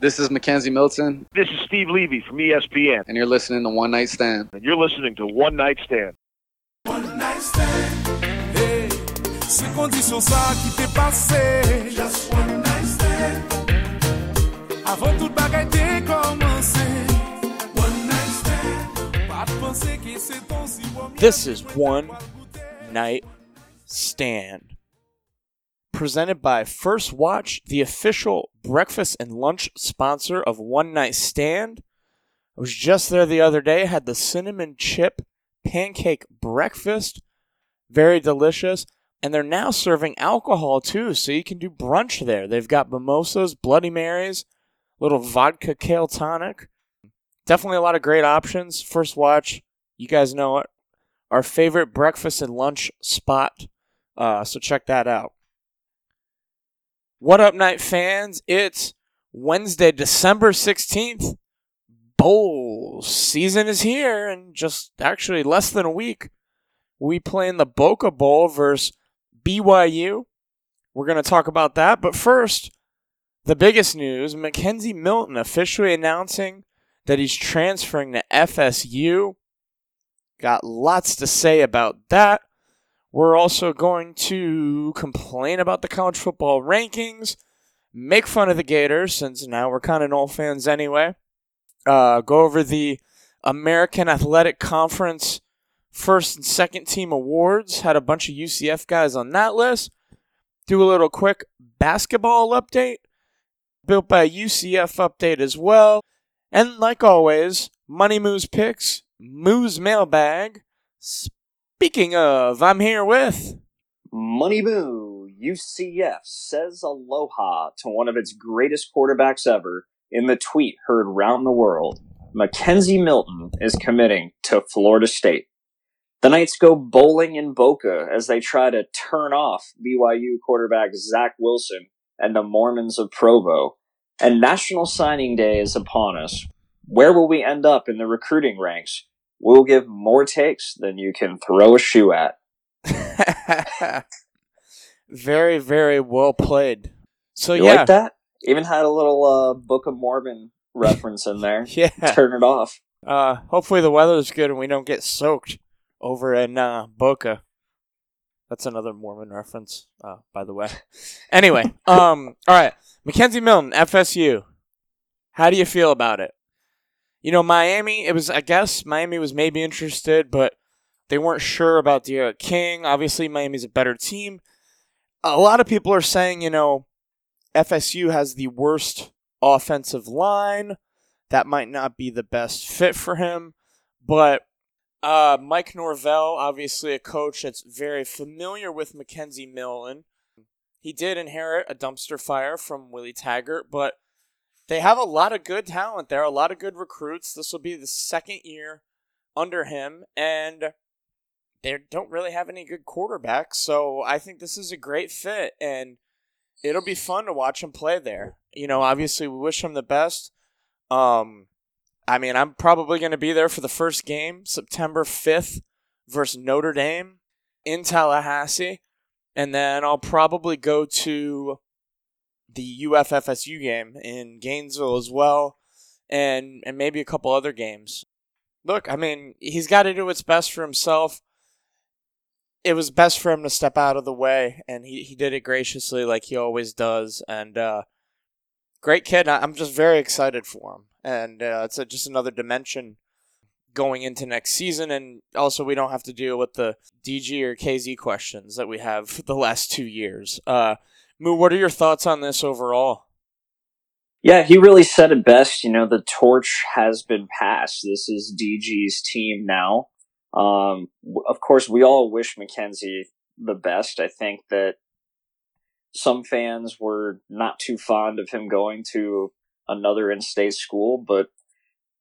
This is McKenzie Milton, This is Steve Levy from ESPN, and you're listening to One Night Stand. and you're listening to One Night Stand. One night stand. Hey, c'est condition ça qui t'est passé. Just one night stand. Avant toute bagaille t'est commencé. One night stand. Pas de penser que c'est ton si This is One Night Stand. Presented by First Watch, the official breakfast and lunch sponsor of One Night Stand. I was just there the other day, had the cinnamon chip pancake breakfast. Very delicious. And they're now serving alcohol too, so you can do brunch there. They've got mimosas, Bloody Marys, little vodka kale tonic. Definitely a lot of great options. First Watch, you guys know it our favorite breakfast and lunch spot. Uh, so check that out. What up, night fans? It's Wednesday, December 16th. Bowl season is here, and just actually less than a week. We play in the Boca Bowl versus BYU. We're going to talk about that. But first, the biggest news McKenzie Milton officially announcing that he's transferring to FSU. Got lots to say about that. We're also going to complain about the college football rankings, make fun of the Gators, since now we're kind of no fans anyway. Uh, go over the American Athletic Conference first and second team awards. Had a bunch of UCF guys on that list. Do a little quick basketball update. Built by UCF update as well. And like always, Money Moves picks, Moo's mailbag. Speaking of, I'm here with. Money Moo, UCF says aloha to one of its greatest quarterbacks ever in the tweet heard round the world. McKenzie Milton is committing to Florida State. The Knights go bowling in Boca as they try to turn off BYU quarterback Zach Wilson and the Mormons of Provo. And National Signing Day is upon us. Where will we end up in the recruiting ranks? We'll give more takes than you can throw a shoe at. very, very well played. So You yeah, like that? Even had a little uh, Book of Mormon reference in there. yeah. Turn it off. Uh, hopefully the weather's good and we don't get soaked over in uh, Boca. That's another Mormon reference, uh, by the way. Anyway, um, all right, McKenzie Milton, FSU. How do you feel about it? You know, Miami. It was, I guess, Miami was maybe interested, but they weren't sure about the King. Obviously, Miami's a better team. A lot of people are saying, you know, FSU has the worst offensive line. That might not be the best fit for him, but uh, Mike Norvell, obviously a coach that's very familiar with McKenzie Milton, He did inherit a dumpster fire from Willie Taggart, but they have a lot of good talent there, a lot of good recruits. This will be the second year under him, and they don't really have any good quarterbacks. So I think this is a great fit, and it'll be fun to watch him play there. You know, obviously we wish him the best. Um, I mean, I'm probably going to be there for the first game, September 5th versus Notre Dame in Tallahassee. And then I'll probably go to the UFFSU game in Gainesville as well, and, and maybe a couple other games. Look, I mean, he's got to do what's best for himself. It was best for him to step out of the way, and he, he did it graciously like he always does. And uh, great kid. I'm just very excited for him, and uh, it's a, just another dimension going into next season. And also, we don't have to deal with the DG or KZ questions that we have the last two years. Uh, Moo, what are your thoughts on this overall? Yeah, he really said it best. You know, the torch has been passed. This is DG's team now. Um, of course, we all wish McKenzie the best. I think that some fans were not too fond of him going to another in-state school, but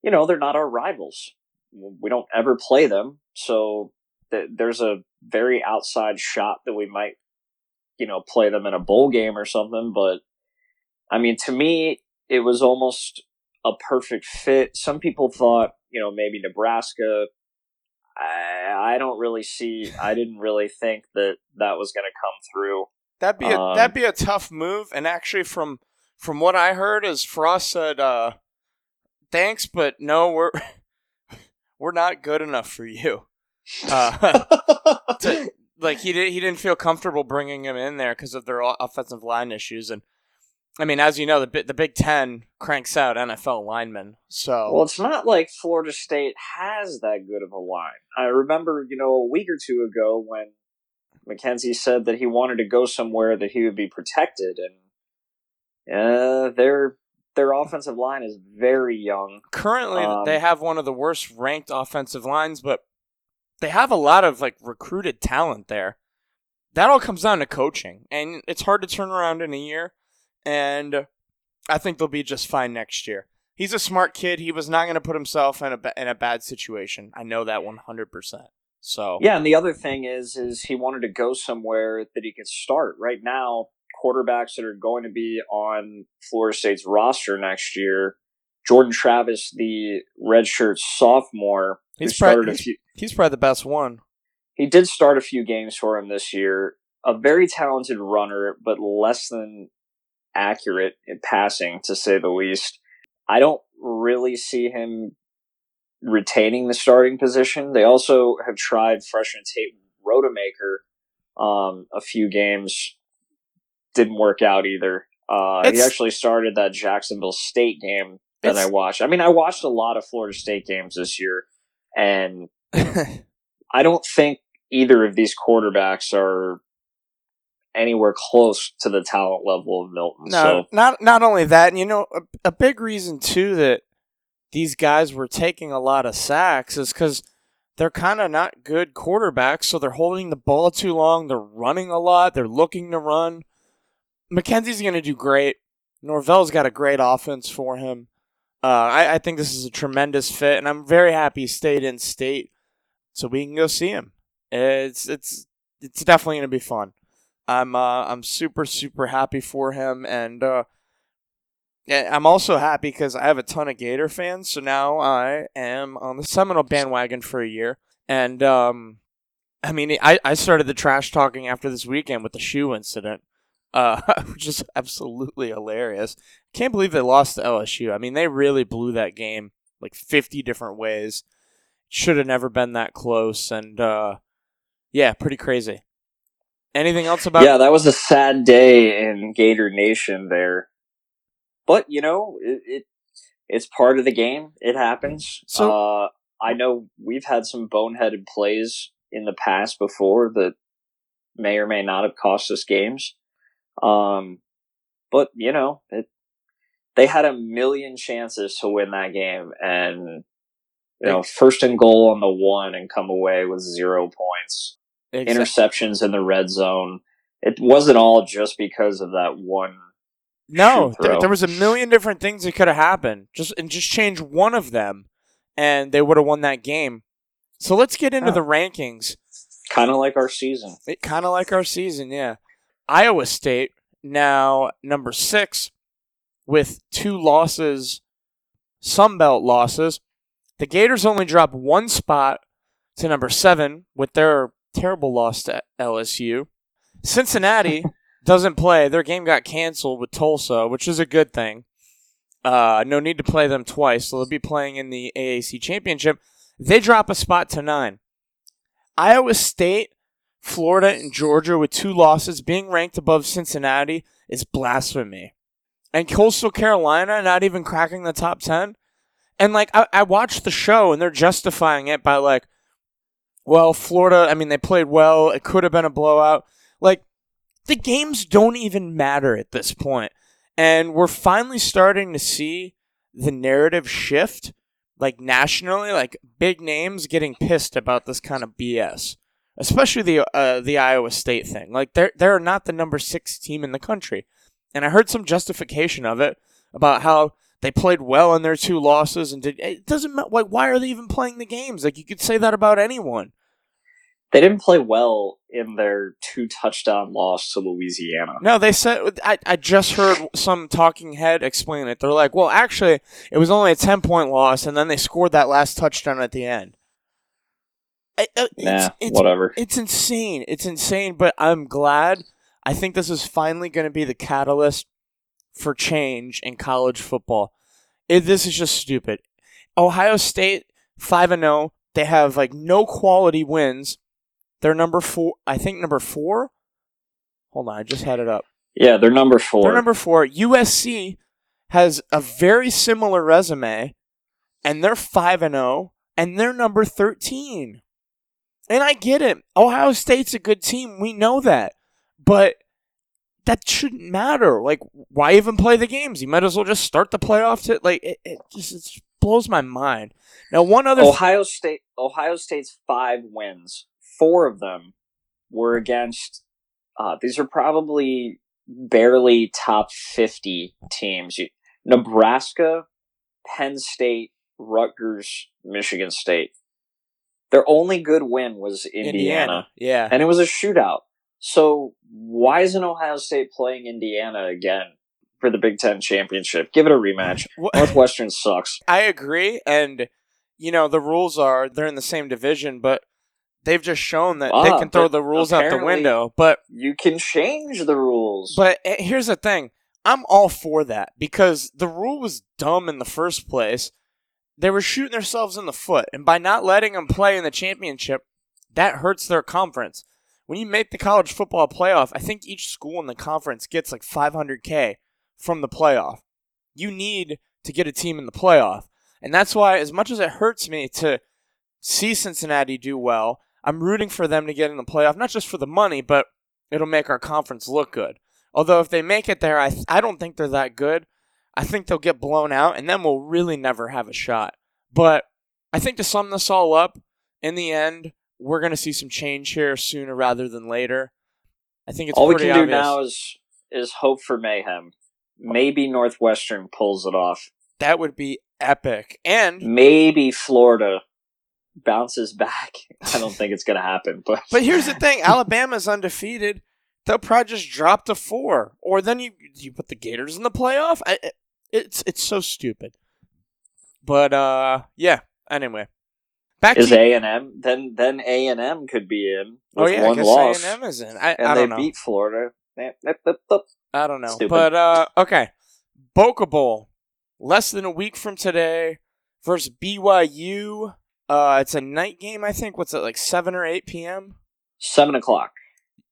you know, they're not our rivals. We don't ever play them, so th- there's a very outside shot that we might, you know, play them in a bowl game or something. But I mean, to me, it was almost a perfect fit. Some people thought, you know, maybe Nebraska. I, I don't really see. I didn't really think that that was going to come through. That'd be a, Um, that'd be a tough move, and actually, from from what I heard, is Frost said, uh, "Thanks, but no, we're we're not good enough for you." Uh, to, like he did, he didn't feel comfortable bringing him in there because of their offensive line issues, and I mean, as you know, the the Big Ten cranks out NFL linemen. So Well, it's not like Florida State has that good of a line. I remember, you know, a week or two ago when McKenzie said that he wanted to go somewhere that he would be protected, and uh, their their offensive line is very young. currently, um, they have one of the worst ranked offensive lines, but they have a lot of like recruited talent there. That all comes down to coaching, and it's hard to turn around in a year. And I think they'll be just fine next year. He's a smart kid. He was not going to put himself in a in a bad situation. I know that one hundred percent. So Yeah, and the other thing is, is he wanted to go somewhere that he could start. Right now, quarterbacks that are going to be on Florida State's roster next year, Jordan Travis, the redshirt sophomore, He's prob- started a he's- few. he's probably the best one. He did start a few games for him this year. A very talented runner, but less than accurate in passing, to say the least. I don't really see him retaining the starting position. They also have tried freshman Tate Rodemaker um, a few games. Didn't work out either. Uh, he actually started that Jacksonville State game that I It's- watched. I mean, I watched a lot of Florida State games this year, and I don't think either of these quarterbacks are anywhere close to the talent level of Milton. No, So not not only that, and you know, a, a big reason too that these guys were taking a lot of sacks is because they're kind of not good quarterbacks, so they're holding the ball too long. They're running a lot. They're looking to run. McKenzie's going to do great. Norvell's got a great offense for him. Uh, I, I think this is a tremendous fit, and I'm very happy he stayed in state so we can go see him. It's it's it's definitely to be fun. I'm uh, I'm super super happy for him, and uh, I'm also happy because I have a ton of Gator fans. So now I am on the Seminole bandwagon for a year, and um, I mean I I started the trash talking after this weekend with the shoe incident, uh, which is absolutely hilarious. Can't believe they lost to LSU. I mean they really blew that game like 50 different ways. Should have never been that close, and uh, yeah, pretty crazy. Anything else about yeah, that was a sad day in Gator Nation there. But you know, it, it it's part of the game. It happens. So- uh, I know we've had some boneheaded plays in the past before that may or may not have cost us games. Um, but you know, it, they had a million chances to win that game, and you know, first and goal on the one and come away with zero points Exa- interceptions in the red zone. It wasn't all just because of that one. No, shoot there, was a million different things that could have happened. Just and just change one of them, and they would have won that game. So let's get into Oh. the rankings. Kind of like our season. It kind of like our season, yeah. Iowa State now number six with two losses, Sun Belt losses. The Gators only dropped one spot to number seven with their terrible loss to LSU. Cincinnati doesn't play. Their game got canceled with Tulsa, which is a good thing. Uh, no need to play them twice, so they'll be playing in the AAC championship. They drop a spot to nine. Iowa State, Florida, and Georgia with two losses being ranked above Cincinnati is blasphemy. And Coastal Carolina not even cracking the top 10. And like, I, I watched the show and they're justifying it by like, well, Florida, I mean, they played well. It could have been a blowout. Like, the games don't even matter at this point. And we're finally starting to see the narrative shift, like nationally, like big names getting pissed about this kind of BS, especially the uh, the Iowa State thing. Like they're they're not the number six team in the country, and I heard some justification of it about how they played well in their two losses and did it doesn't matter. Like why are they even playing the games? Like you could say that about anyone. They didn't play well in their two touchdown loss to Louisiana. No, they said I, I just heard some talking head explain it. They're like, well, actually, it was only a ten point loss, and then they scored that last touchdown at the end. I- uh, Nah, whatever. It's insane. It's insane, but I'm glad. I think this is finally going to be the catalyst for change in college football. It, this is just stupid. Ohio State five and zero. They have like no quality wins. They're number four. I think number four. Hold on, I just had it up. Yeah, they're number four. They're number four. USC has a very similar resume, and they're five and zero, and they're number thirteen. And I get it. Ohio State's a good team. We know that, but that shouldn't matter. Like, why even play the games? You might as well just start the playoffs. To, like, it, it just it blows my mind. Now, one other th- Ohio State. Ohio State's five wins. Four of them were against. Uh, these are probably barely top fifty teams. You, Nebraska, Penn State, Rutgers, Michigan State. Their only good win was Indiana, Indiana. Yeah. and it was a shootout. So why isn't Ohio State playing Indiana again for the Big Ten championship? Give it a rematch. Northwestern sucks. I agree, and you know the rules are they're in the same division, but they've just shown that they can throw the rules out the window. But You can change the rules. but eh, here's the thing: I'm all for that because the rule was dumb in the first place. They were shooting themselves in the foot, and by not letting them play in the championship, that hurts their conference. When you make the college football playoff, I think each school in the conference gets like 500k from the playoff. You need to get a team in the playoff. And that's why, as much as it hurts me to see Cincinnati do well, I'm rooting for them to get in the playoff, not just for the money, but it'll make our conference look good. Although, if they make it there, I, I don't think they're that good. I think they'll get blown out, and then we'll really never have a shot. But I think to sum this all up, in the end, we're going to see some change here sooner rather than later. I think it's All we can do now is is hope for mayhem. Maybe Northwestern pulls it off. that would be epic. And Maybe Florida bounces back. I don't think it's going to happen, but But here's the thing: Alabama's undefeated. They'll probably just drop to four, or then you you put the Gators in the playoff. I, it- it's it's so stupid. But uh, yeah. Anyway, back is to A and M then then A and M could be in oh yeah, I guess loss, A&M is in. I, and I they don't know. beat Florida. I don't know. Stupid. But uh, okay, Boca Bowl, less than a week from today, versus BYU. Uh, it's a night game, I think. What's it like, seven or eight p.m. Seven o'clock.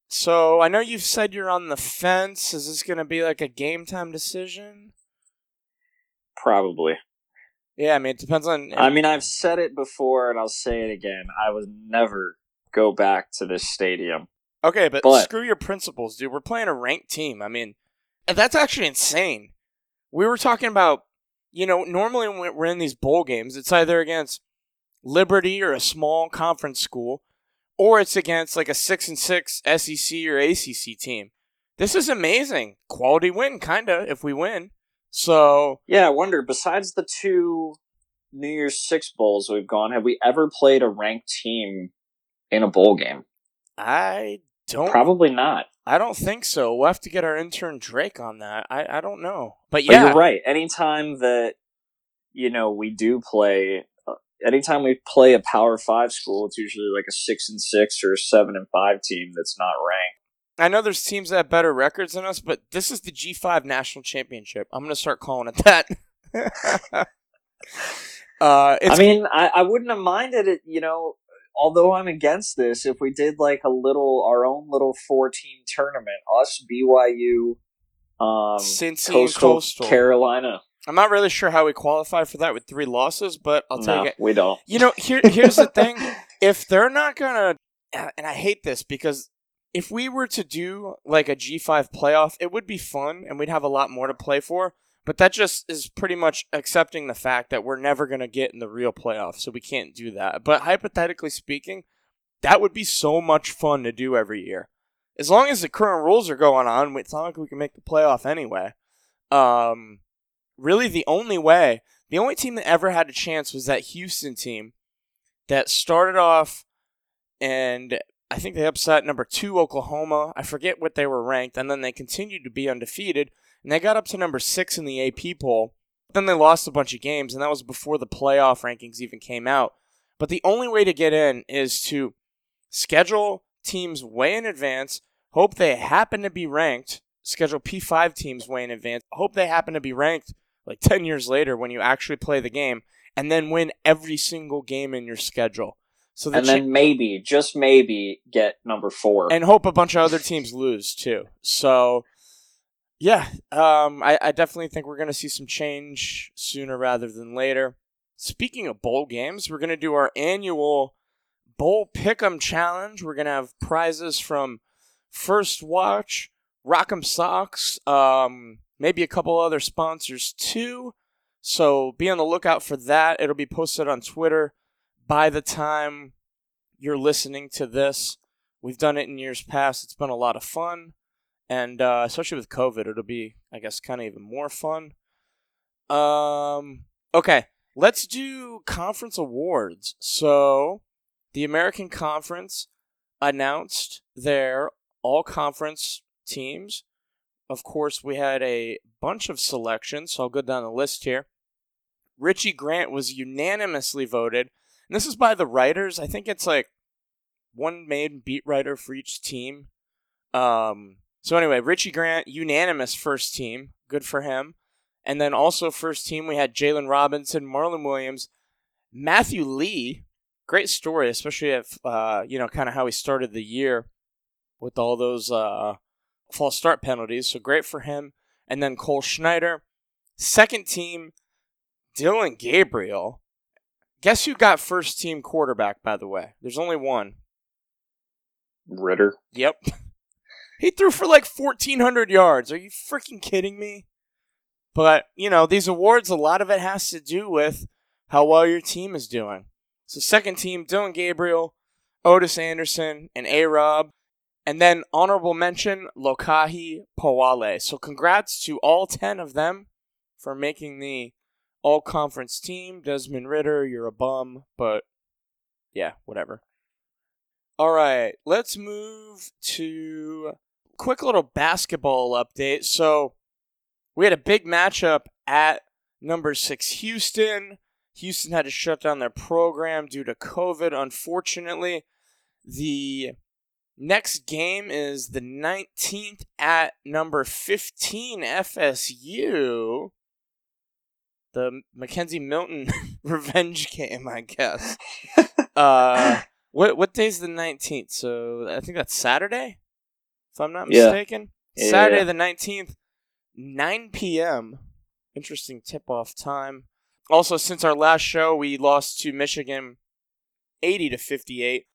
So I know you've said you're on the fence. Is this going to be like a game time decision? Probably. Yeah, I mean it depends on. I mean, I've said it before, and I'll say it again. I would never go back to this stadium. okay, but, but- screw your principles, dude. We're playing a ranked team. I mean, that's actually insane. We were talking about, you know, normally when we're in these bowl games, it's either against Liberty or a small conference school, or it's against like a six and six SEC or ACC team. This is amazing. Quality win, kinda, if we win. So Yeah, I wonder. Besides the two New Year's Six bowls we've gone, have we ever played a ranked team in a bowl game? I don't Probably not. I don't think so. We'll have to get our intern Drake on that. I, I don't know. But But yeah, you're right. Anytime that you know we do play, anytime we play a Power Five school, it's usually like a six and six or a seven and five team that's not ranked. I know there's teams that have better records than us, but this is the G5 National Championship. I'm going to start calling it that. uh, it's, I mean, I, I wouldn't have minded it. You know, although I'm against this, if we did like a little our own little four team tournament, us BYU, um, Cincy Coastal, Coastal. Carolina. I'm not really sure how we qualify for that with three losses, but I'll no, take it. we don't. You know, here here's the thing: if they're not gonna, and I hate this because if we were to do like a G5 playoff, it would be fun and we'd have a lot more to play for. But that just is pretty much accepting the fact that we're never gonna get in the real playoff, so we can't do that. But hypothetically speaking, that would be so much fun to do every year. As long as the current rules are going on, it's not like we can make the playoff anyway. Um, really, the only way, the only team that ever had a chance was that Houston team that started off and I think they upset number two Oklahoma. I forget what they were ranked, and then they continued to be undefeated, and they got up to number six in the AP poll. Then they lost a bunch of games, and that was before the playoff rankings even came out. But the only way to get in is to schedule teams way in advance, hope they happen to be ranked, schedule P5 teams way in advance. Hope they happen to be ranked like 10 years later when you actually play the game and then win every single game in your schedule. So and cha- then maybe, just maybe, get number four. and hope a bunch of other teams lose too. So, yeah, um, I, I definitely think we're going to see some change sooner rather than later. Speaking of bowl games, we're going to do our annual bowl pick'em challenge. We're going to have prizes from First Watch, Rock'em Socks, um, maybe a couple other sponsors too. So be on the lookout for that. It'll be posted on Twitter by the time you're listening to this. We've done it in years past. It's been a lot of fun. And uh, especially with COVID, it'll be, I guess, kind of even more fun. Um, okay, let's do conference awards. So, the American Conference announced their all conference teams. Of course, we had a bunch of selections, so I'll go down the list here. Richie Grant was unanimously voted, and this is by the writers. I think it's like one main beat writer for each team. Um, so anyway, Richie Grant, unanimous first team. Good for him. And then also first team, we had Jaylon Robinson, Marlon Williams, Matthew Lee. Great story, especially if uh, you know kind of how he started the year with all those uh, false start penalties. So great for him. And then Cole Schneider, second team, Dillon Gabriel. Guess who got first team quarterback? By the way, there's only one. Ridder. Yep. He threw for like 1,400 yards. Are you freaking kidding me? But, you know, these awards, a lot of it has to do with how well your team is doing. So, second team, Dillon Gabriel, Otis Anderson, and A Rob. And then honorable mention, Lokahi Pauole. So, congrats to all 10 of them for making the all conference team. Desmond Ridder, you're a bum, but yeah, whatever. All right, let's move to quick little basketball update. So, we had a big matchup at number six Houston. Houston had to shut down their program due to COVID, unfortunately. The next game is the 19th at number 15 FSU. The McKenzie Milton revenge game, I guess. uh, what what day's the 19th? So I think that's Saturday, if I'm not Yeah. mistaken. Yeah. Saturday the 19th, 9 p.m. Interesting tip off time. Also, since our last show, we lost to Michigan 80 to 58.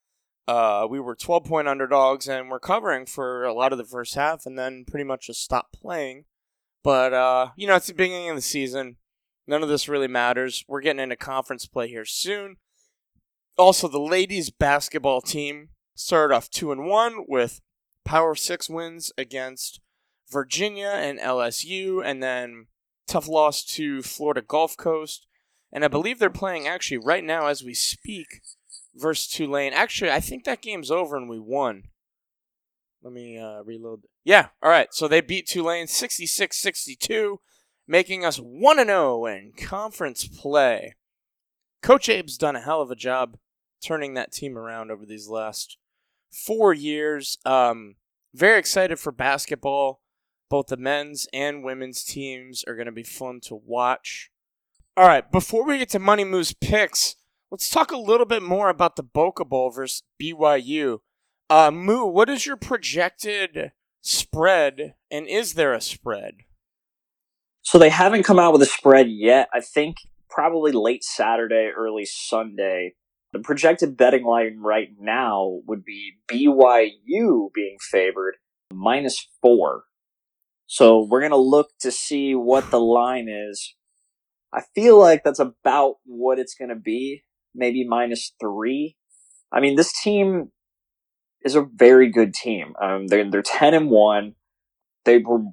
Uh, we were 12 point underdogs and we're covering for a lot of the first half and then pretty much just stopped playing. But, uh, you know, it's the beginning of the season. None of this really matters. We're getting into conference play here soon. Also, the ladies basketball team started off 2 and 1 with Power 6 wins against Virginia and LSU, and then tough loss to Florida Gulf Coast. And I believe they're playing actually right now as we speak versus Tulane. Actually, I think that game's over and we won. Let me uh, reload. Yeah, all right. So they beat Tulane 66 62, making us 1 0 in conference play. Coach Abe's done a hell of a job turning that team around over these last four years. Um, very excited for basketball. Both the men's and women's teams are going to be fun to watch. All right, before we get to Money Moves picks, let's talk a little bit more about the Boca Bowl versus BYU. Uh, Moo, what is your projected spread, and is there a spread? So they haven't come out with a spread yet. I think probably late Saturday, early Sunday. The projected betting line right now would be BYU being favored minus four. So we're going to look to see what the line is. I feel like that's about what it's going to be. Maybe minus three. I mean, this team is a very good team. Um, they're, they're 10 and 1. They were,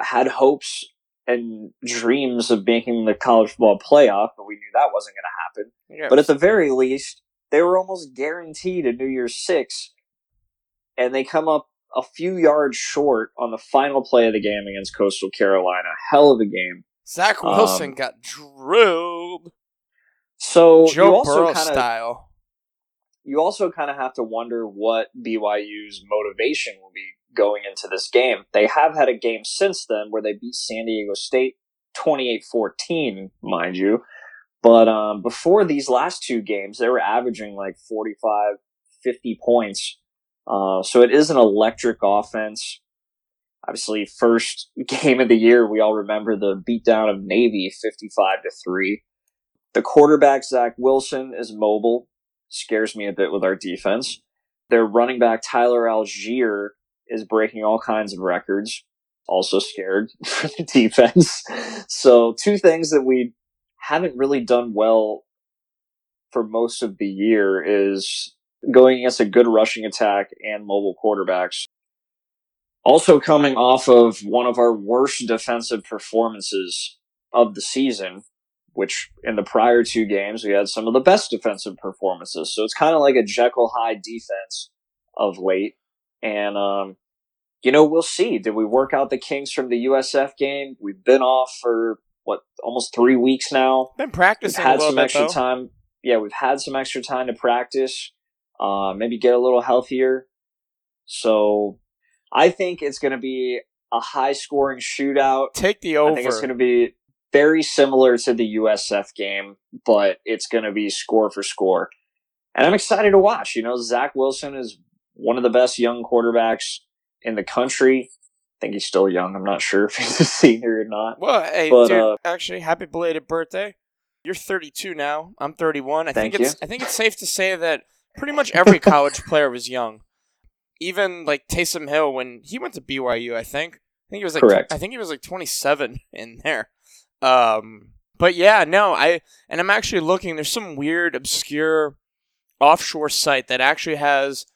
had hopes and dreams of making the college football playoff, but we knew that wasn't going to happen. Yeah, But at the very least, they were almost guaranteed a New Year's Six, and they come up a few yards short on the final play of the game against Coastal Carolina. Hell of a game. Zach Wilson um, got drilled So you Joe also Burrow kind of style. you also kind of have to wonder what BYU's motivation will be going into this game. They have had a game since then where they beat San Diego State 28-14, mind you. But um, before these last two games, they were averaging like 45, 50 points. Uh, so it is an electric offense. Obviously, first game of the year, we all remember the beatdown of Navy 55 to 3. The quarterback, Zach Wilson, is mobile. Scares me a bit with our defense. Their running back, Tyler Allgeier, is breaking all kinds of records. Also scared for the defense. So, two things that we haven't really done well for most of the year is going against a good rushing attack and mobile quarterbacks. Also coming off of one of our worst defensive performances of the season, which in the prior two games we had some of the best defensive performances. So it's kind of like a Jekyll Hyde defense of late. And um, you know, we'll see. Did we work out the kinks from the USF game? We've been off for what almost three weeks now. Been practicing We've had a some bit extra though. time. Yeah, we've had some extra time to practice. Uh, maybe get a little healthier. So I think it's going to be a high scoring shootout. Take the over. I think it's going to be very similar to the USF game, but it's going to be score for score. And I'm excited to watch. You know, Zach Wilson is one of the best young quarterbacks in the country. I think he's still young. I'm not sure if he's a senior or not. Well, hey, But, dude, uh, actually, happy belated birthday. You're 32 now. I'm 31. I Thank think it's I think it's safe to say that pretty much every college player was young. Even like Taysom Hill when he went to BYU, I think. I think he was like Correct. I think he was like 27 in there. Um, but yeah, no, I and I'm actually looking. There's some weird, obscure offshore site that actually has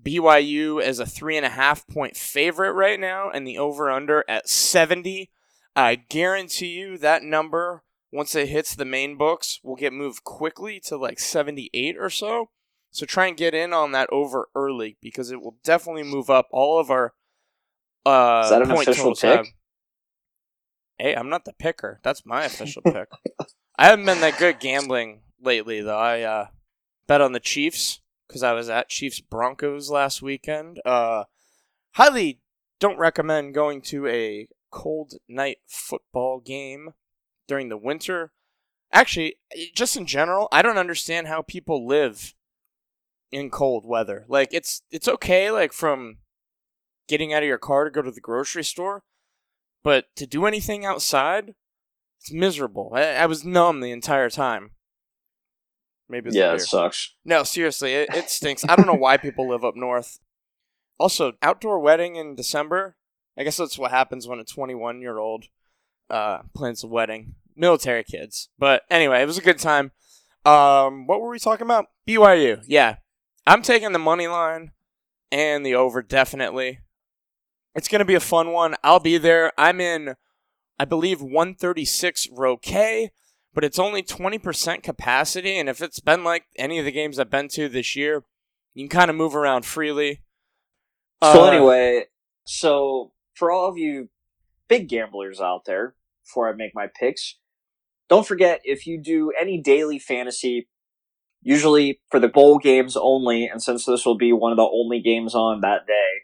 BYU as a three and a half point favorite right now, and the over under at 70. I guarantee you that number, once it hits the main books, will get moved quickly to like 78 or so. So try and get in on that over early because it will definitely move up all of our uh, Is that an official have. Hey, I'm not the picker. That's my official pick. I haven't been that good gambling lately, though. I uh, bet on the Chiefs because I was at Chiefs Broncos last weekend. Uh, highly don't recommend going to a cold night football game during the winter. Actually, just in general, I don't understand how people live in cold weather. Like it's it's okay like from getting out of your car to go to the grocery store, but to do anything outside, it's miserable. I, I was numb the entire time. Maybe Yeah, it sucks. No, seriously, it, it stinks. I don't know why people live up north. Also, outdoor wedding in December. I guess that's what happens when a 21 year old uh, plans a wedding. Military kids. But anyway, it was a good time. Um, what were we talking about? BYU. Yeah, I'm taking the money line and the over definitely. It's gonna be a fun one. I'll be there. I'm in, I believe 136 row K but it's only 20% capacity. And if it's been like any of the games I've been to this year, you can kind of move around freely. So Uh, anyway, so for all of you big gamblers out there, before I make my picks, don't forget if you do any daily fantasy, usually for the bowl games only, and since this will be one of the only games on that day,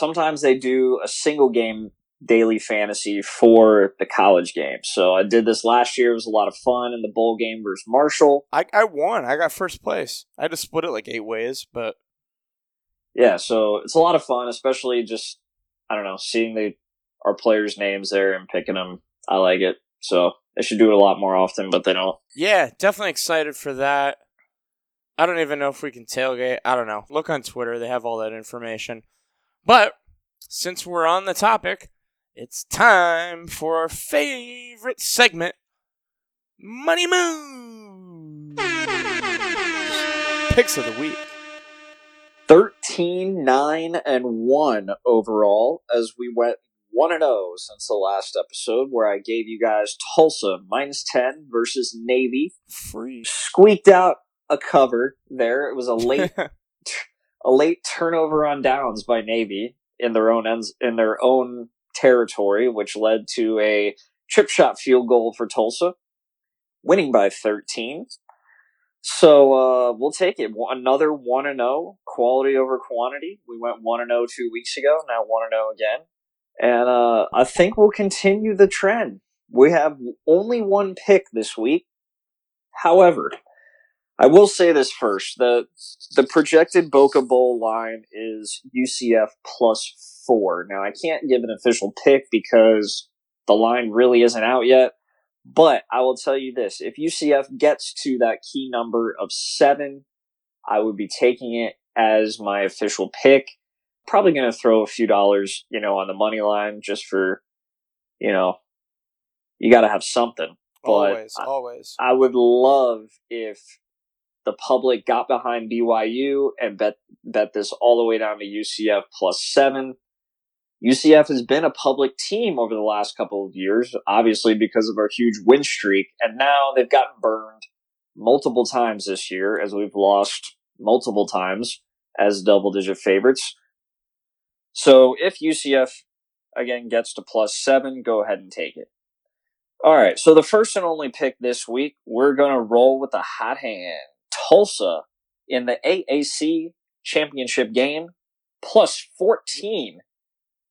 sometimes they do a single game daily fantasy for the college game. So I did this last year. It was a lot of fun in the bowl game versus Marshall. I, I won. I got first place. I had to split it like eight ways, but yeah, so it's a lot of fun, especially just I don't know, seeing the our players' names there and picking them. I like it. So they should do it a lot more often, but they don't. yeah, definitely excited for that. I don't even know if we can tailgate. I don't know. Look on Twitter. They have all that information. But since we're on the topic, it's time for our favorite segment Money Moves. Picks of the week. 13 9 and 1 overall as we went 1 and 0 since the last episode where I gave you guys Tulsa minus 10 versus Navy. Free. Squeaked out a cover there. It was a late a late turnover on downs by Navy in their own ends in their own territory, which led to a chip shot field goal for Tulsa, winning by 13. So uh, we'll take it. Another one and zero, quality over quantity. We went one and zero two weeks ago. Now one and zero again, and uh, I think we'll continue the trend. We have only one pick this week. However, I will say this first: the the projected Boca Bowl line is UCF plus four. Now I can't give an official pick because the line really isn't out yet. But I will tell you this: if UCF gets to that key number of seven, I would be taking it as my official pick. Probably going to throw a few dollars, you know, on the money line just for, you know, you got to have something. But always, I, always. I would love if the public got behind BYU and bet bet this all the way down to UCF plus seven. UCF has been a public team over the last couple of years, obviously because of our huge win streak, and now they've gotten burned multiple times this year as we've lost multiple times as double digit favorites. So if UCF again gets to plus seven, go ahead and take it. All right, so the first and only pick this week, we're going to roll with a hot hand. Tulsa in the AAC championship game, plus 14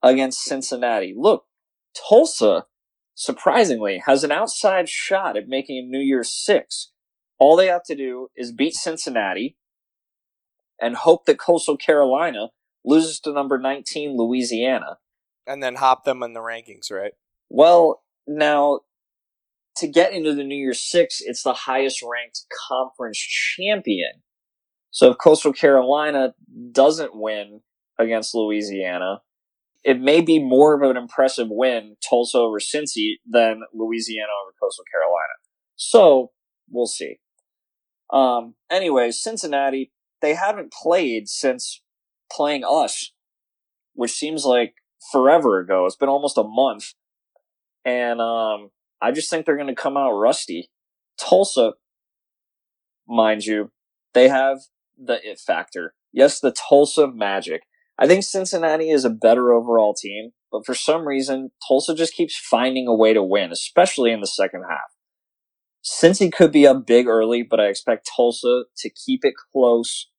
against Cincinnati. Look, Tulsa, surprisingly, has an outside shot at making a New Year's Six. All they have to do is beat Cincinnati and hope that Coastal Carolina loses to number 19 Louisiana. And then hop them in the rankings, right? Well, now to get into the New Year's Six, it's the highest ranked conference champion. So if Coastal Carolina doesn't win against Louisiana, it may be more of an impressive win, Tulsa over Cincy, than Louisiana over Coastal Carolina. So we'll see. Um, anyway, Cincinnati, they haven't played since playing us, which seems like forever ago. It's been almost a month. And um, I just think they're going to come out rusty. Tulsa, mind you, they have the it factor. Yes, the Tulsa magic. I think Cincinnati is a better overall team, but for some reason, Tulsa just keeps finding a way to win, especially in the second half. Cincy could be up big early, but I expect Tulsa to keep it close.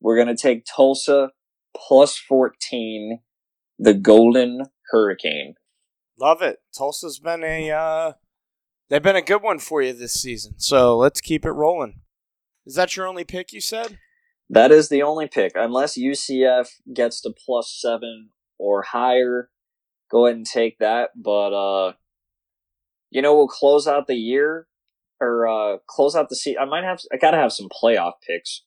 We're going to take Tulsa plus 14, the Golden Hurricane. Love it. Tulsa's been a uh, they've been a good one for you this season. So let's keep it rolling. Is that your only pick? You said. That is the only pick, unless UCF gets to plus seven or higher. Go ahead and take that, but uh, you know we'll close out the year or uh, close out the season. I might have. I gotta have some playoff picks.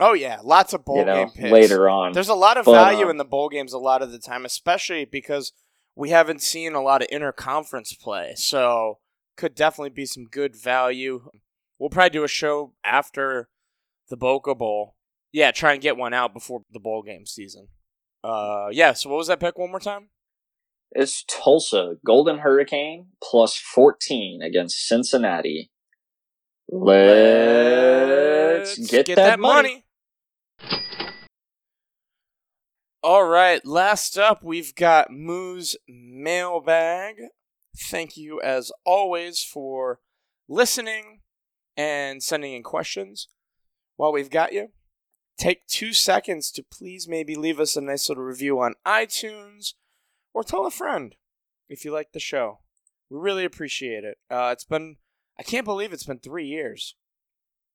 Oh yeah, lots of bowl you know, game picks later on. There's a lot of But, value uh, in the bowl games a lot of the time, especially because we haven't seen a lot of interconference play. So could definitely be some good value. We'll probably do a show after the Boca Bowl. Yeah, try and get one out before the bowl game season. Uh, yeah. So what was that pick one more time? It's Tulsa Golden Hurricane plus fourteen against Cincinnati. Let's, get, that, money. All right, last up, we've got Moo's mailbag. Thank you, as always, for listening and sending in questions. While we've got you, take two seconds to please maybe leave us a nice little review on iTunes or tell a friend if you like the show. We really appreciate it. Uh, it's been, I can't believe it's been three years,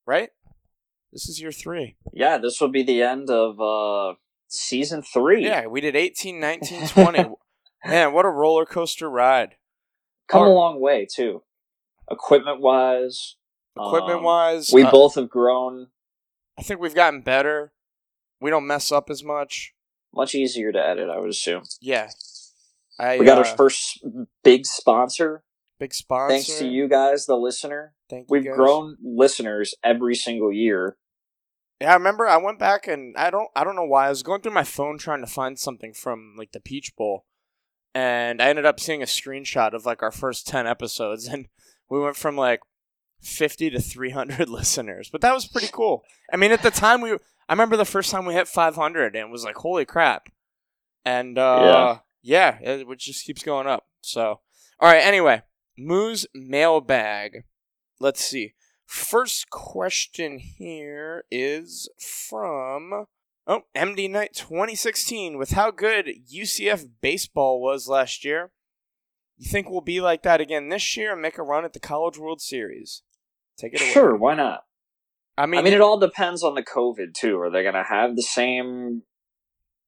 right? This is year three. Yeah, this will be the end of uh, season three. Yeah, we did 18, 19, 20. Man, what a roller coaster ride. come Or- a long way too. Equipment wise, Equipment wise, we uh, both have grown. I think we've gotten better. We don't mess up as much. Much easier to edit, I would assume. Yeah. I, We got uh, our first big sponsor, big sponsor. thanks to you guys, the listener. Thank you We've grown listeners every single year. Yeah, I remember I went back and I don't I don't know why I was going through my phone trying to find something from like the Peach Bowl, and I ended up seeing a screenshot of like our first ten episodes, and we went from like fifty to three hundred listeners. But that was pretty cool. I mean, at the time we I remember the first time we hit five hundred, and it was like holy crap, and uh, yeah, it, it just keeps going up. So all right, anyway, Moo's mailbag. Let's see. First question here is from oh MD Knight 2016. With how good UCF baseball was last year, you think we'll be like that again this year and make a run at the College World Series? Take it away. Sure, why not? I mean, I mean, it all depends on the COVID too. Are they going to have the same,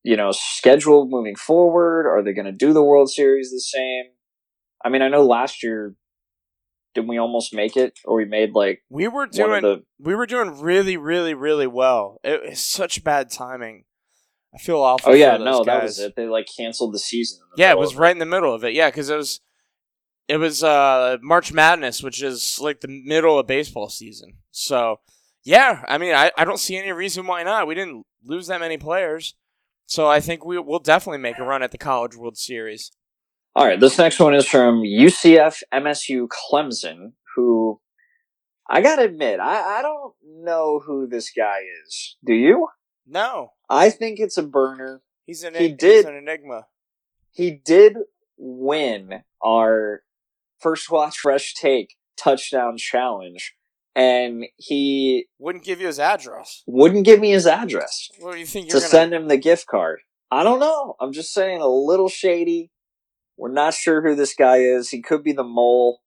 you know, schedule moving forward? Are they going to do the World Series the same? I mean, I know last year, didn't we almost make it, or we made like we were doing the? we were doing really, really, really well. It was such bad timing. I feel awful. Oh yeah, no, that was it. They like canceled the season. the Yeah, it was right in the middle of it. Yeah, because it was it was uh March Madness, which is like the middle of baseball season. So yeah, I mean, I, I don't see any reason why not. We didn't lose that many players, so I think we will definitely make a run at the College World Series. All right, this next one is from UCF MSU Clemson, who I gotta admit, I, I don't know who this guy is. Do you? No, I think it's a burner. he's an He he's did- an enigma. He did win our first watch fresh take touchdown challenge, and he Wouldn't give you his address. wouldn't give me his address What do you think to gonna? send him the gift card. I don't know. I'm just saying a little shady. We're not sure who this guy is. He could be the mole.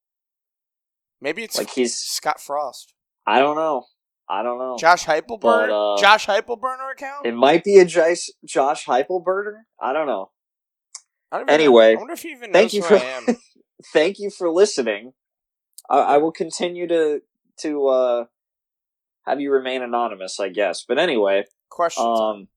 Maybe it's Like he's Scott Frost, I don't know. I don't know. Josh Heupelburn, But, uh, Josh account. It might be a Josh, Josh Heupelberger. I don't know. I don't even know. anyway, I wonder if he even knows thank you who for- I am. Thank you for listening. I, I will continue to to uh, have you remain anonymous, I guess. But anyway, Question. um,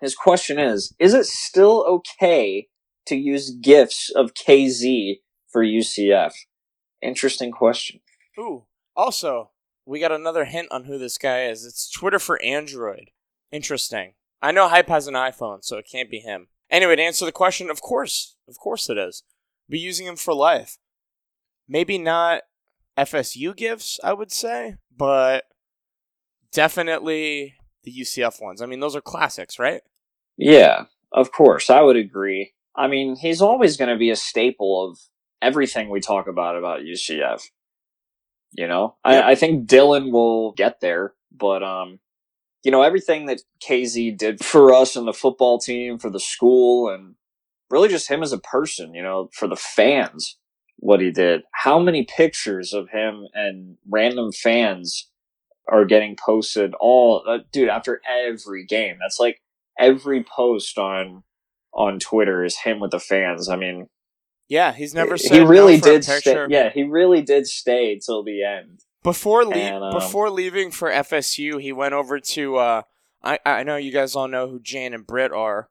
his question is: Is it still okay to use gifts of KZ for UCF? Interesting question. Ooh. Also, we got another hint on who this guy is. It's Twitter for Android. Interesting. I know Hype has an iPhone, so it can't be him. Anyway, to answer the question, of course. Of course it is. Be using him for life. Maybe not FSU gifts, I would say, but definitely the UCF ones. I mean, those are classics, right? Yeah, of course, I would agree. I mean, he's always going to be a staple of everything we talk about about UCF. You know, Yep. I, I think Dillon will get there, but um, you know, everything that KZ did for us and the football team, for the school, and really just him as a person, you know, for the fans, what he did. How many pictures of him and random fans are getting posted all, uh, dude, after every game? That's like every post on on Twitter is him with the fans. I mean, Yeah, he's never he said really no did stay. Yeah, he really did stay till the end. Before le- And, um, before leaving for FSU, he went over to. Uh, I I know you guys all know who Jan and Britt are.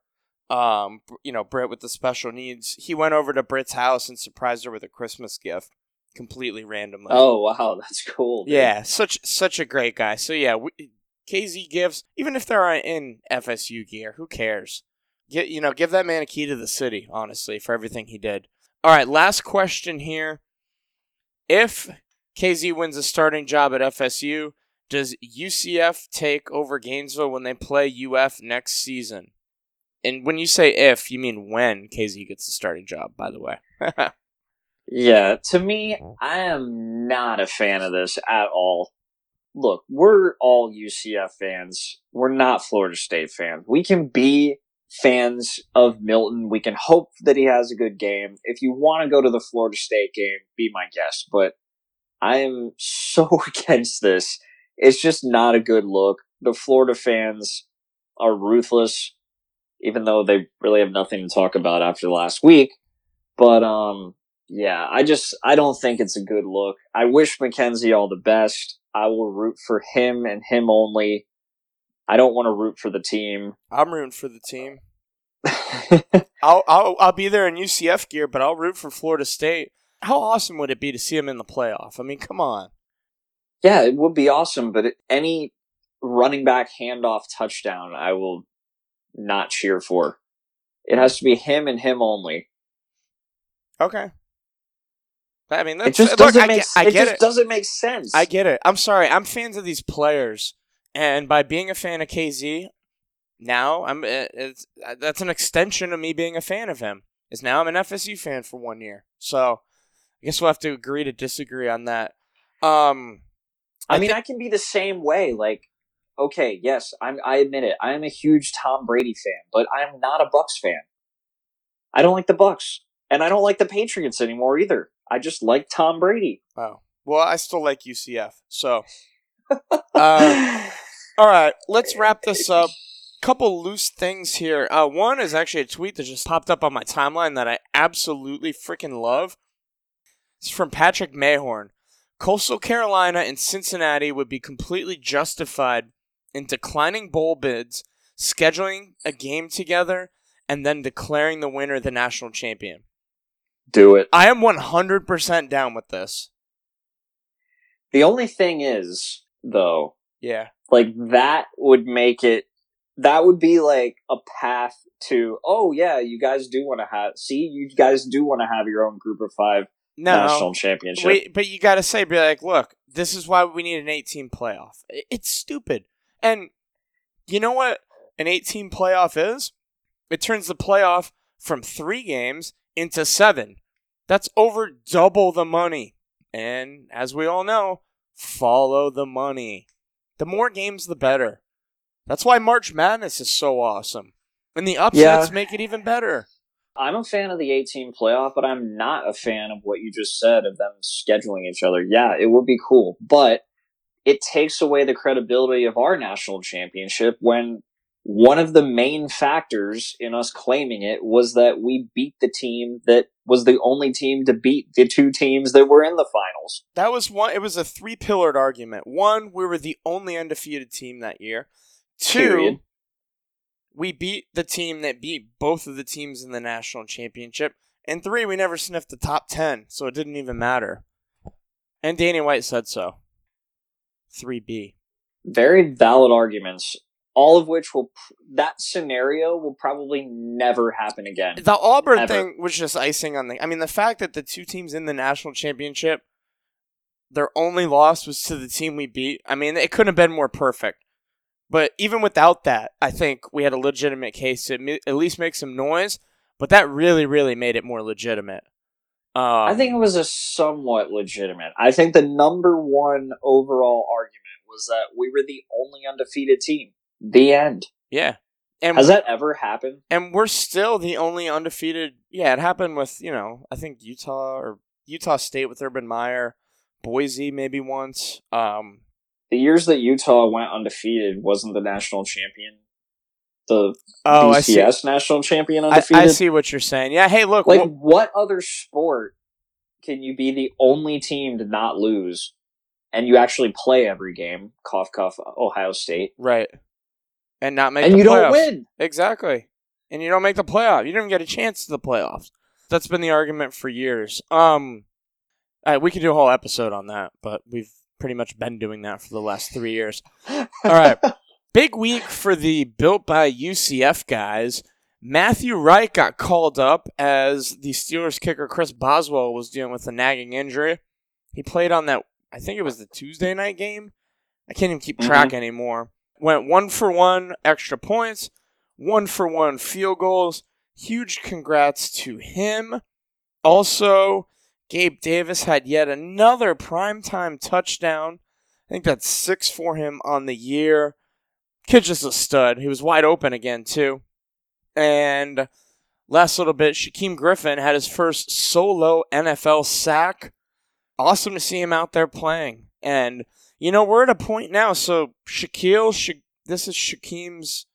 Um, you know Britt with the special needs. He went over to Britt's house and surprised her with a Christmas gift, completely randomly. Oh wow, that's cool. dude. yeah, such such a great guy. So yeah, we, KZ gifts, even if they're in FSU gear, who cares? Get you know, give that man a key to the city. Honestly, for everything he did. All right, last question here. If KZ wins a starting job at FSU, does UCF take over Gainesville when they play UF next season? And when you say if, you mean when KZ gets a starting job, by the way. Yeah, to me, I am not a fan of this at all. Look, we're all UCF fans. We're not Florida State fans. We can be fans of Milton. We can hope that he has a good game. If you want to go to the Florida State game, be my guest. But I am so against this. It's just not a good look. The Florida fans are ruthless, even though they really have nothing to talk about after last week. But um, yeah, I just I don't think it's a good look. I wish McKenzie all the best. I will root for him and him only. I don't want to root for the team. I'm rooting for the team. I'll, I'll I'll be there in UCF gear, but I'll root for Florida State. How awesome would it be to see him in the playoff? I mean, come on. yeah, it would be awesome, but any running back handoff touchdown, I will not cheer for. It has to be him and him only. Okay. I mean, It just look, doesn't I make. get, I it get just it. doesn't make sense. I get it. I'm sorry. I'm fans of these players, and by being a fan of KZ, now I'm. uh, It's, uh, that's an extension of me being a fan of him. Is now I'm an FSU fan for one year. So, I guess we'll have to agree to disagree on that. Um, I, I mean, thi- I can be the same way. Like, okay, yes, I'm. I admit it. I am a huge Tom Brady fan, but I'm not a Bucs fan. I don't like the Bucs, and I don't like the Patriots anymore either. I just like Tom Brady. Oh. Well, I still like UCF. So, uh, all right, let's wrap this up. Couple loose things here. Uh, one is actually a tweet that just popped up on my timeline that I absolutely freaking love. It's from Patrick Mayhorn. Coastal Carolina and Cincinnati would be completely justified in declining bowl bids, scheduling a game together, and then declaring the winner the national champion. Do it. I am 100% down with this. The only thing is, though, Yeah. Like that would make it. That would be like a path to. Oh yeah, you guys do want to have. See, you guys do want to have your own group of five No. national championship. Wait, but you got to say, be like, look, this is why we need an 18 playoff. It's stupid. And you know what an 18 playoff is? It turns the playoff from three games into seven. That's over double the money. And as we all know, follow the money. The more games, the better. That's why March Madness is so awesome. And the upsets Yeah. make it even better. I'm a fan of the 18 playoff, but I'm not a fan of what you just said of them scheduling each other. Yeah, it would be cool, but it takes away the credibility of our national championship when one of the main factors in us claiming it was that we beat the team that was the only team to beat the two teams that were in the finals. That was one. It was a three pillared argument. One, we were the only undefeated team that year. Two, Period. we beat the team that beat both of the teams in the national championship. And three, we never sniffed the top ten, so it didn't even matter. And Danny White said so. Three B. Very valid arguments, all of which will that scenario will probably never happen again. The Auburn Ever. thing was just icing on the. I mean, the fact that the two teams in the national championship, their only loss was to the team we beat. I mean, it couldn't have been more perfect. But even without that, I think we had a legitimate case to at least make some noise. But that really, really made it more legitimate. Um, I think it was a somewhat legitimate. I think the number one overall argument was that we were the only undefeated team. The end. yeah, and Has that ever happened? and we're still the only undefeated. Yeah, it happened with you know I think Utah or Utah State with Urban Meyer, Boise maybe once. Um, The years that Utah went undefeated wasn't the national champion. The oh, I see. BCS national champion I, undefeated. I see what you're saying. Yeah. Hey, look. Like, wh- what other sport can you be the only team to not lose, and you actually play every game? Cough, cough. Ohio State, right. And not make and the you playoffs. don't win. Exactly. And you don't make the playoff. You don't even get a chance to the playoffs. That's been the argument for years. Um, right, we could do a whole episode on that, but we've pretty much been doing that for the last three years. All right. Big week for the built by UCF guys. Matthew Wright got called up as the Steelers kicker Chris Boswell was dealing with a nagging injury. He played on that, I think it was the Tuesday night game. I can't even keep track anymore. Went one for one extra points, one for one field goals. Huge congrats to him. Also, Gabe Davis had yet another primetime touchdown. I think that's six for him on the year. Kid's just a stud. He was wide open again, too. And last little bit, Shaquem Griffin had his first solo NFL sack. Awesome to see him out there playing. And, you know, we're at a point now. So, Shaquill, Sha- this is Shaquem's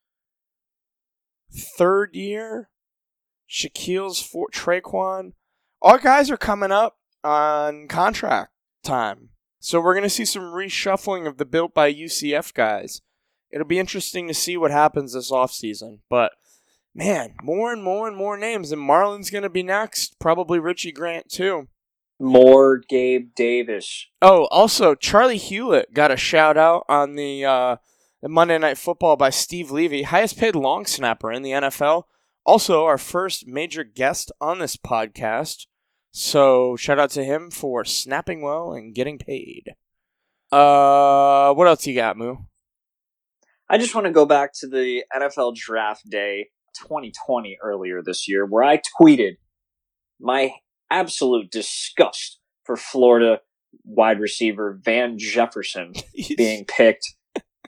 third year. Shaquill's for Tre'Quan. Our guys are coming up on contract time. So we're going to see some reshuffling of the built by UCF guys. It'll be interesting to see what happens this offseason. But man, more and more and more names. And Marlon's going to be next. Probably Richie Grant, too. More Gabe Davis. Oh, also, Charley Hughlett got a shout out on the, uh, the Monday Night Football by Steve Levy, highest paid long snapper in the NFL. Also, our first major guest on this podcast. So, shout out to him for snapping well and getting paid. Uh, what else you got, Moo? I just want to go back to the NFL Draft Day 2020 earlier this year, where I tweeted my absolute disgust for Florida wide receiver Van Jefferson being picked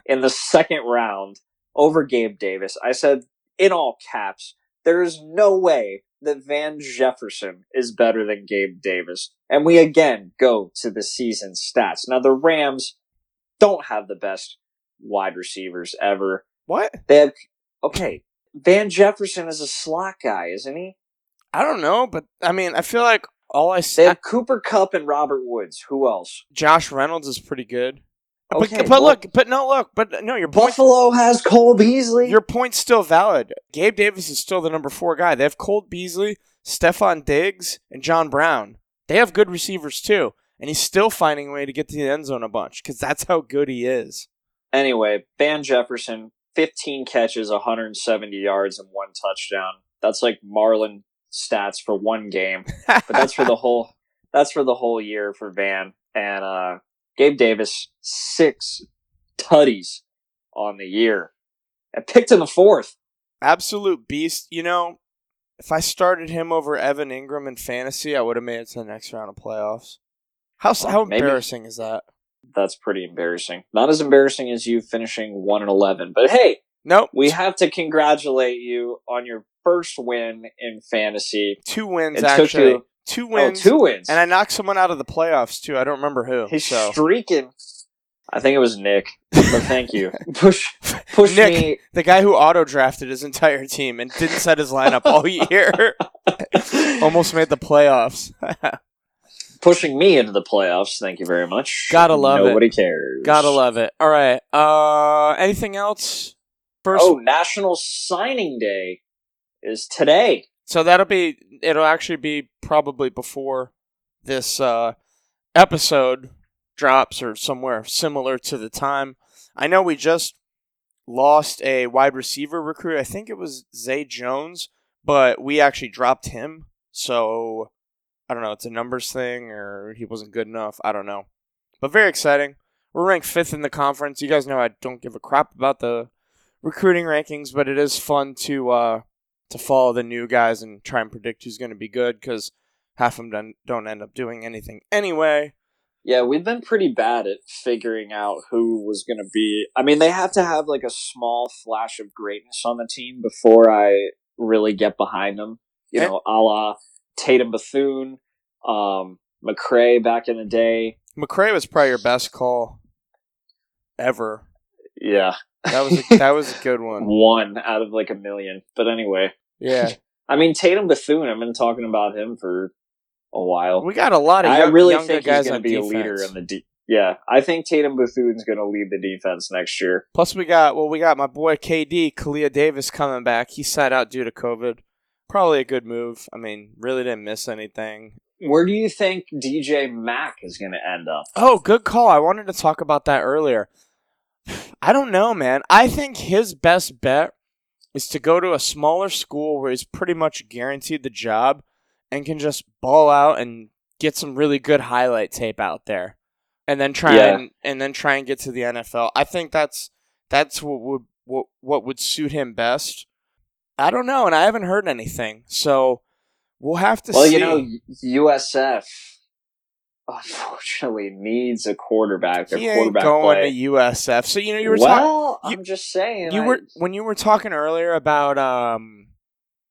in the second round over Gabe Davis. I said in all caps, there is no way that Van Jefferson is better than Gabe Davis. And we again go to the season stats. Now the Rams don't have the best wide receivers ever. What? They have okay. Van Jefferson is a slot guy, isn't he? I don't know, but I mean, I feel like all I say They have Cooper Kupp and Robert Woods. Who else? Josh Reynolds is pretty good. Okay, but, but well- look, but no, look, but no, your point, Buffalo has Cole Beasley. your point's still valid. Gabe Davis is still the number four guy. They have Cole Beasley, Stefon Diggs, and John Brown. They have good receivers too, and he's still finding a way to get to the end zone a bunch because that's how good he is. Anyway, Van Jefferson, 15 catches, 170 yards, and one touchdown. That's like Marlon stats for one game, but that's for the whole. That's for the whole year for Van and uh, Gabe Davis. Six tutties on the year, and picked in the fourth. absolute beast. You know, if I started him over Evan Engram in fantasy, I would have made it to the next round of playoffs. How s how Maybe. embarrassing is that? That's pretty embarrassing. Not as embarrassing as you finishing one and eleven, but hey, Nope. we have to congratulate you on your first win in fantasy. two wins It actually. you- two wins. Oh, two wins. And I knocked someone out of the playoffs too. I don't remember who. He's so streaking. I think it was Nick, but thank you. Push, push Nick. me. the guy who auto drafted his entire team and didn't set his lineup all year almost made the playoffs. pushing me into the playoffs. Thank you very much. Gotta love it. Nobody cares. Gotta love it. All right. Uh, anything else? First, Oh, National Signing Day is today. so that'll be. It'll actually be probably before this uh, episode drops or somewhere similar to the time. I know we just lost a wide receiver recruit. I think it was Zay Jones, but we actually dropped him. So I don't know. It's a numbers thing, or he wasn't good enough. I don't know. But very exciting. We're ranked fifth in the conference. You guys know I don't give a crap about the recruiting rankings, but it is fun to uh, to follow the new guys and try and predict who's going to be good because half of them don't, don't end up doing anything anyway. Yeah, we've been pretty bad at figuring out who was going to be. I mean, they have to have like a small flash of greatness on the team before I really get behind them. You know, a la Tatum Bethune, um, McCray back in the day. McCray was probably your best call ever. Yeah, That was a, that was a good one. one out of like a million. But anyway, Yeah, I mean Tatum Bethune. I've been talking about him for a while. we got a lot of I really younger think he's going to be defense. a leader in the. De- yeah, I think Tatum Bethune's going to lead the defense next year. Plus, we got well, we got my boy KD Kalia Davis coming back. He sat out due to COVID. Probably a good move. I mean, really didn't miss anything. Where do you think DJ Mack is going to end up? Oh, good call. I wanted to talk about that earlier. I don't know, man. I think his best bet is to go to a smaller school where he's pretty much guaranteed the job and can just ball out and get some really good highlight tape out there. And then try Yeah. and and then try and get to the NFL. I think that's that's what would what, what would suit him best. I don't know, and I haven't heard anything. So we'll have to Well, see. you know, USF unfortunately needs a quarterback. He ain't quarterback going play. to USF. So you know you were talking well, you- I'm just saying. you I- were when you were talking earlier about um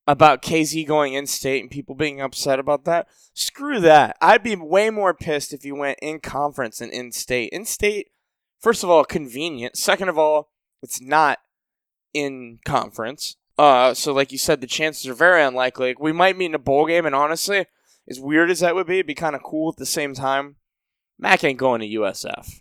about KZ going in state and people being upset about that. Screw that. I'd be way more pissed if you went in conference and in state. In state, first of all, convenient. Second of all, it's not in conference. Uh, so like you said, the chances are very unlikely. We might meet in a bowl game, and honestly, as weird as that would be, it'd be kind of cool at the same time. Mack ain't going to USF.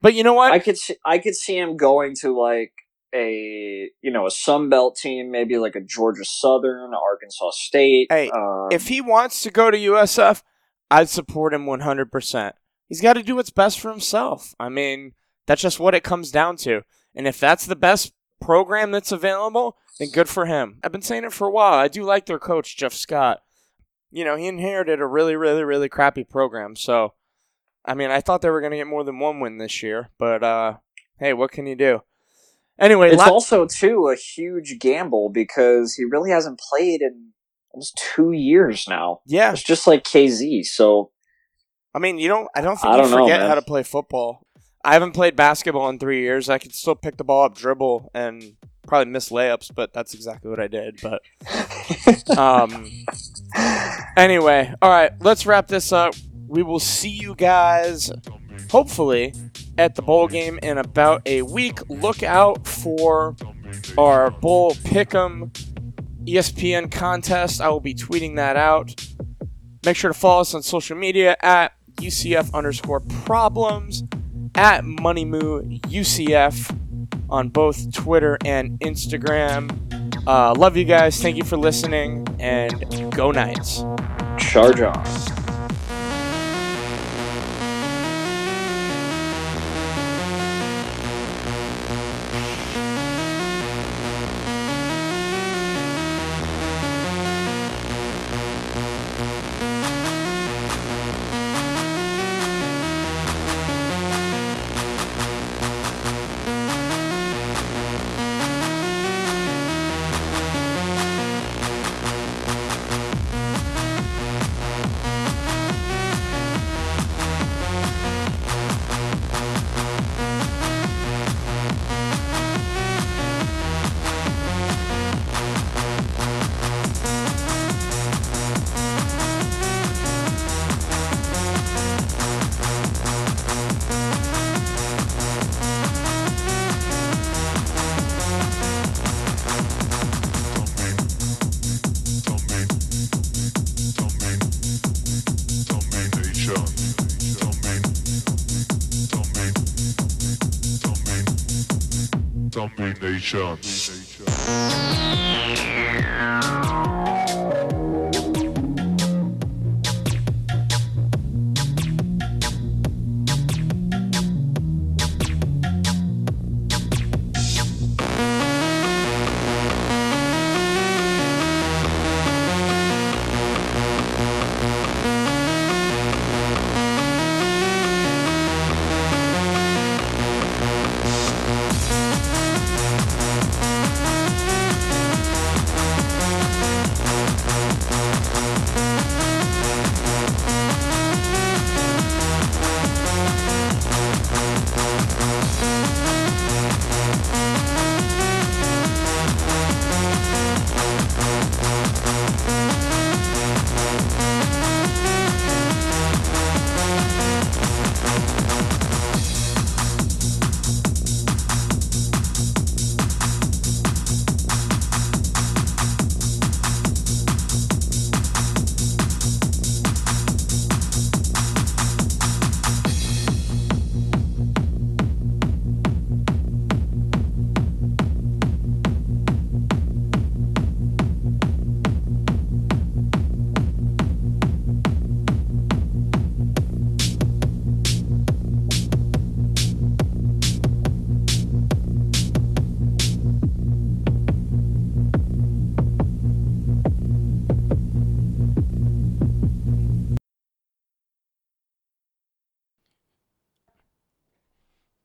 But you know what? I could see, I could see him going to like a you know a Sun Belt team, maybe like a Georgia Southern, Arkansas State. Hey, um, if he wants to go to USF, I'd support him 100%. He's got to do what's best for himself. I mean, that's just what it comes down to. And if that's the best program that's available, then good for him. I've been saying it for a while. I do like their coach, Jeff Scott. You know, he inherited a really, really, really crappy program. So, I mean, I thought they were going to get more than one win this year. But, uh, hey, what can you do? Anyway, it's la- also too a huge gamble because he really hasn't played in almost two years now. yeah, It's just like KZ. So I mean, you don't. I don't think I you don't know, forget man. how to play football. I haven't played basketball in three years. I can still pick the ball up, dribble, and probably miss layups, but that's exactly what I did. But um, anyway, all right, let's wrap this up. We will see you guys, hopefully, at the bowl game in about a week. Look out for our bowl pick'em ESPN contest. I will be tweeting that out. Make sure to follow us on social media at UCF underscore problems, at MoneyMoo UCF on both Twitter and Instagram. Uh, love you guys. Thank you for listening, and go Knights. Charge on. Domination.